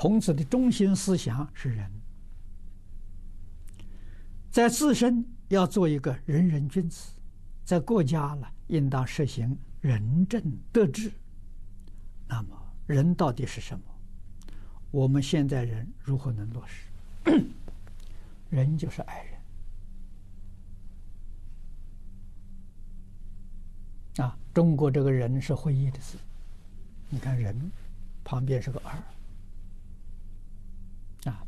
孔子的中心思想是仁，在自身要做一个仁人君子，在国家呢，应当实行仁政德治。那么，仁到底是什么？我们现在人如何能落实？人就是爱人。啊，中国这个人是会意的字，你看“人”旁边是个“二”，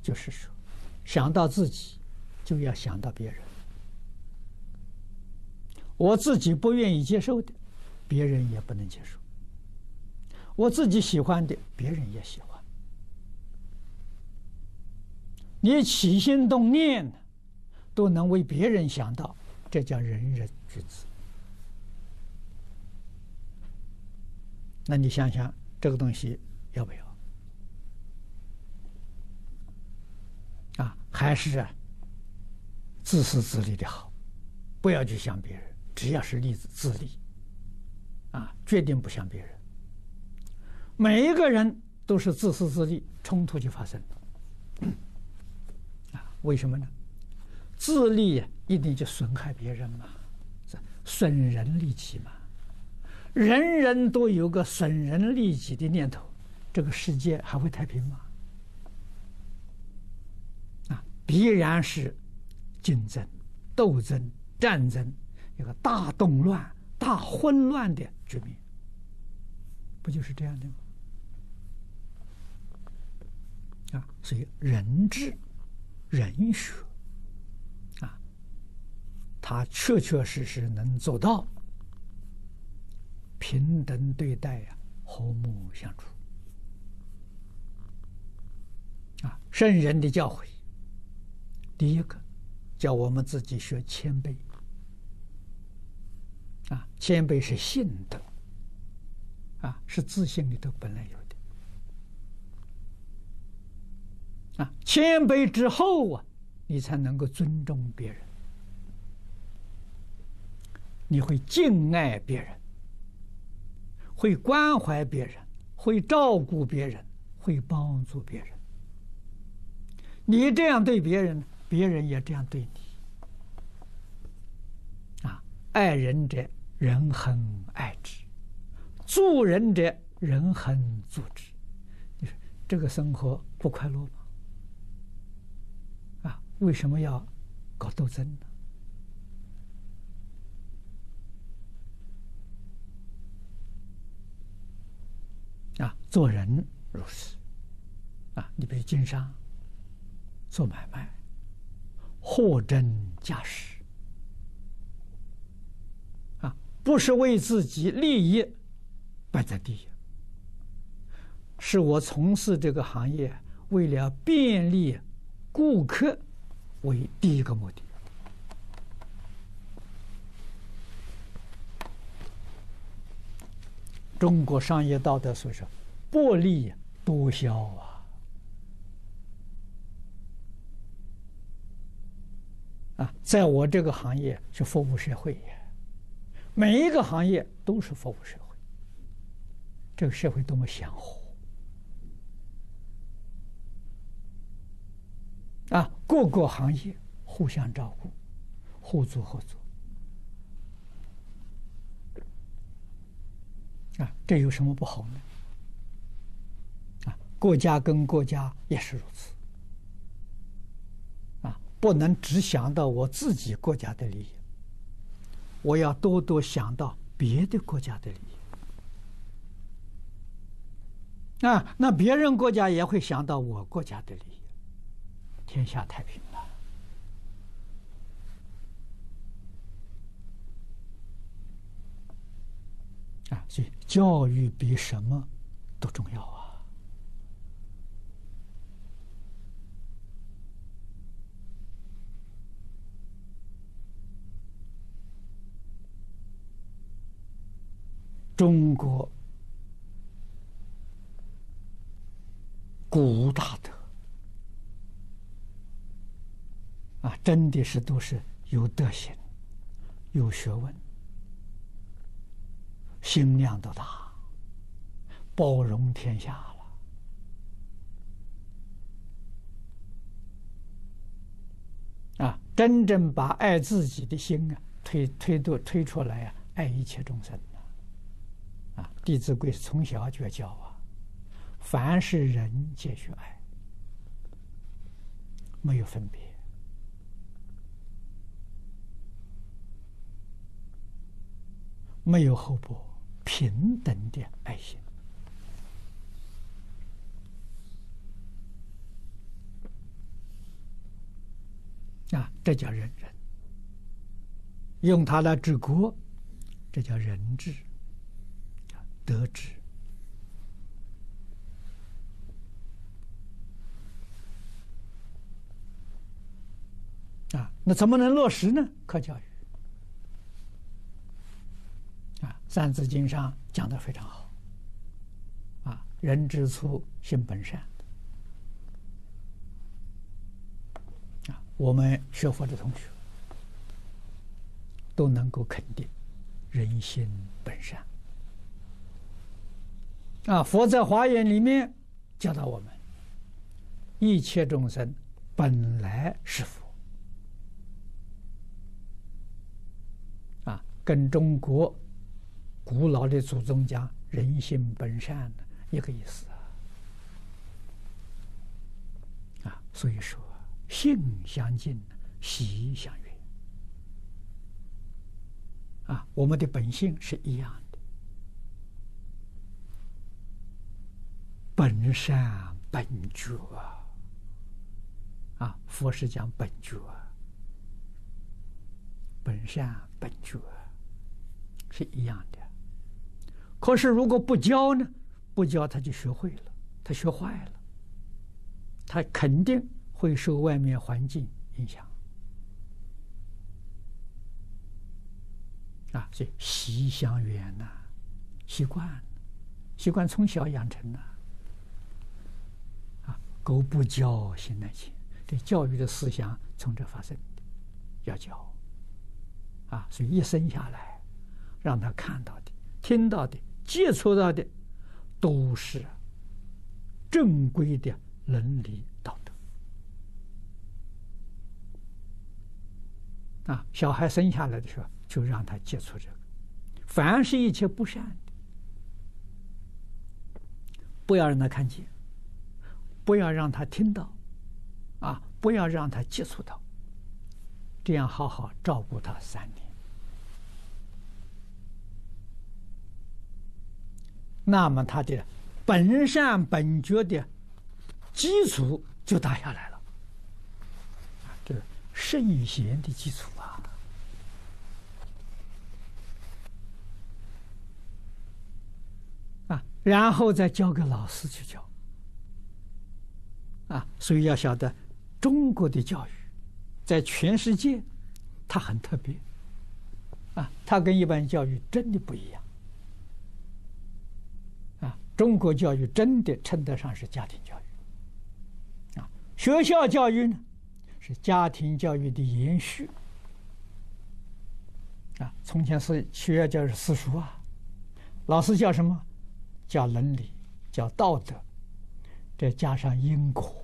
就是说，想到自己，就要想到别人。我自己不愿意接受的，别人也不能接受；我自己喜欢的，别人也喜欢。你起心动念都能为别人想到，这叫仁人君子。那你想想，这个东西要不要？啊，还是啊，自私自利的好，不要去想别人，只要是利自利，啊，决定不想别人。每一个人都是自私自利，冲突就发生了。啊，为什么呢？自利一定就损害别人嘛，损人利己嘛。人人都有个损人利己的念头，这个世界还会太平吗？啊，必然是竞争、斗争、战争，一个大动乱、大混乱的局面，不就是这样的吗？啊，所以人治、人学，啊，他确确实实能做到。平等对待呀，和睦相处啊！圣人的教诲，第一个叫我们自己学谦卑啊，谦卑是性德啊，是自信里头本来有的啊。谦卑之后啊，你才能够尊重别人，你会敬爱别人。会关怀别人，会照顾别人，会帮助别人。你这样对别人，别人也这样对你。啊，爱人者，人恒爱之；助人者，人恒助之。你说这个生活不快乐吗？啊，为什么要搞斗争呢？啊，做人如此，啊，你比如经商、做买卖、货真价实，啊，不是为自己利益摆在第一，是我从事这个行业为了便利顾客为第一个目的。中国商业道德所说：“薄利多销啊！”啊，在我这个行业是服务社会，每一个行业都是服务社会。这个社会多么祥和啊！各个行业互相照顾，互助合作。啊，这有什么不好呢？啊，国家跟国家也是如此。不能只想到我自己国家的利益，我要多多想到别的国家的利益。啊，那别人国家也会想到我国家的利益，天下太平了。啊，所以教育比什么都重要啊！中国古大德啊，真的是都是有德行、有学问，心量都大，包容天下了啊！真正把爱自己的心啊推推都推出来啊，爱一切众生。啊，《弟子规》从小就要教啊，凡是人皆须爱，没有分别，没有厚薄，平等的爱心。啊，这叫仁人，用它来治国，这叫仁治，得知。啊，那怎么能落实呢？课教育。啊，《三字经》上讲的非常好。啊，人之初，性本善。啊我们学佛的同学都能够肯定，人心本善。啊，佛在华严里面教导我们，一切众生本来是佛。啊，跟中国古老的祖宗讲人心本善的一个意思啊。啊，所以说。性相近，习相远。啊，我们的本性是一样的，本善本觉啊，啊佛是讲本觉，本善本觉是一样的。可是如果不教呢？不教他就学会了，他学坏了，他肯定。会受外面环境影响啊，所以习相远呐，习惯，习惯从小养成呐。狗不教，性乃迁。这教育的思想从这发生，要教啊，所以一生下来，让他看到的、听到的、接触到的，都是正规的伦理道德。啊，小孩生下来的时候就让他接触这个，凡是一切不善的，不要让他看见，不要让他听到，啊，不要让他接触到，这样好好照顾他三年，那么他的本善本觉的基础就打下来了。这圣贤的基础啊，啊，然后再交给老师去教，啊，所以要晓得，中国的教育在全世界，它很特别，啊，它跟一般教育真的不一样，啊，中国教育真的称得上是家庭教育，啊，学校教育呢？是家庭教育的延续啊！从前是学校教育私塾啊，老师教什么？教伦理，教道德，再加上因果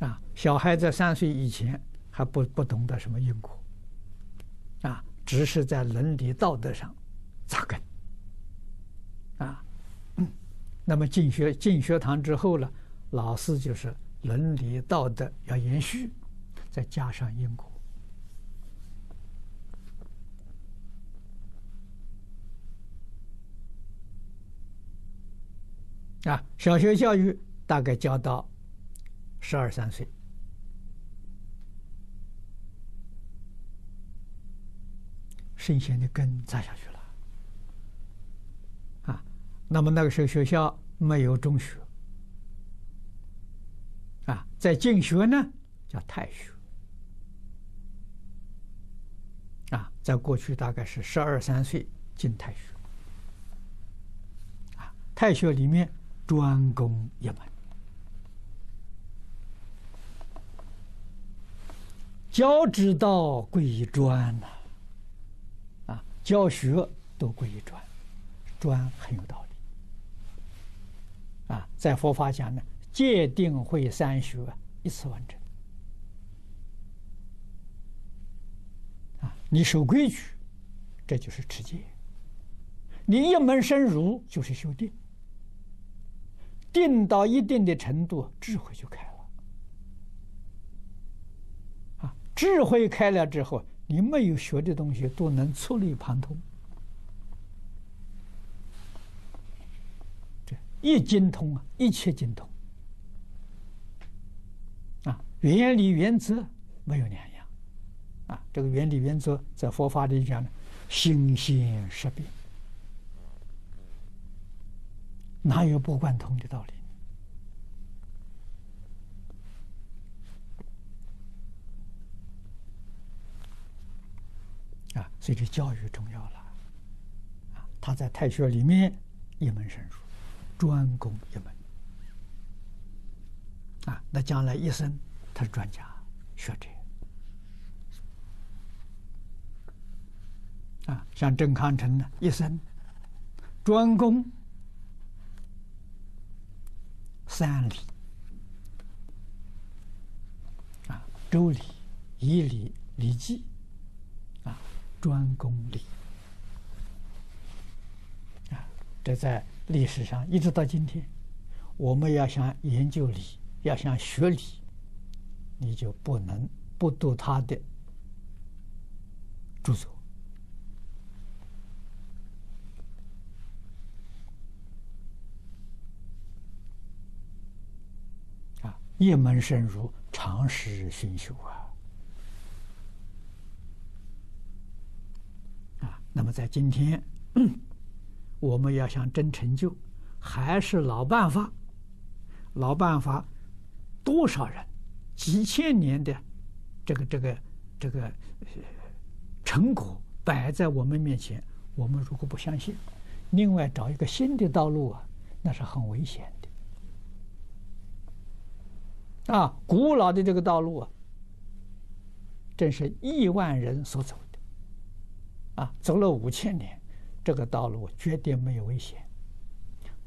啊！小孩在三岁以前还不不懂得什么因果啊，只是在伦理道德上扎根啊。那么进学进学堂之后呢？老师就是伦理道德要延续，再加上因果啊。小学教育大概教到十二三岁，圣贤的根扎下去了啊。那么那个时候学校没有中学。啊，在进学呢，叫太学。啊，在过去大概是十二三岁进太学。啊，太学里面专攻一门，教之道贵于专呐。啊，教学都贵于专，专很有道理。啊，在佛法讲呢。戒定慧三学一次完成。啊，你守规矩，这就是持戒；你一门深入，就是修定。定到一定的程度，智慧就开。啊，智慧开了之后，你没有学的东西都能触类旁通。这一精通啊，一切精通。啊，原理原则没有两样。啊，这个原理原则在佛法里讲呢，心现识别。哪有不贯通的道理？啊，所以这教育重要了。啊，他在太学里面一门深入，专攻一门。啊，那将来一生他是专家学者。啊，像郑康成呢，一生专攻。三礼啊，周礼、仪礼、礼记，专攻礼啊，这在历史上一直到今天，我们要想研究礼，要想学礼，你就不能不读他的著作。一门深入，长时熏修啊！啊，那在今天，我们要想真成就，还是老办法。老办法，多少人几千年的这个这个这个成果摆在我们面前，我们如果不相信，另外找一个新的道路啊，那是很危险的。啊，古老的这个道路啊，正是亿万人所走，啊，走了五千年，这个道路绝对没有危险，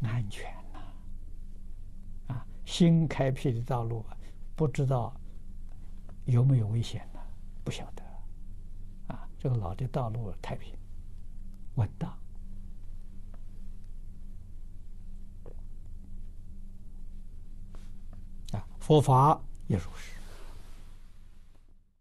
安全呐，啊，新开辟的道路，不知道有没有危险呢？不晓得，啊，这个老的道路太平，稳当。啊佛法也如是。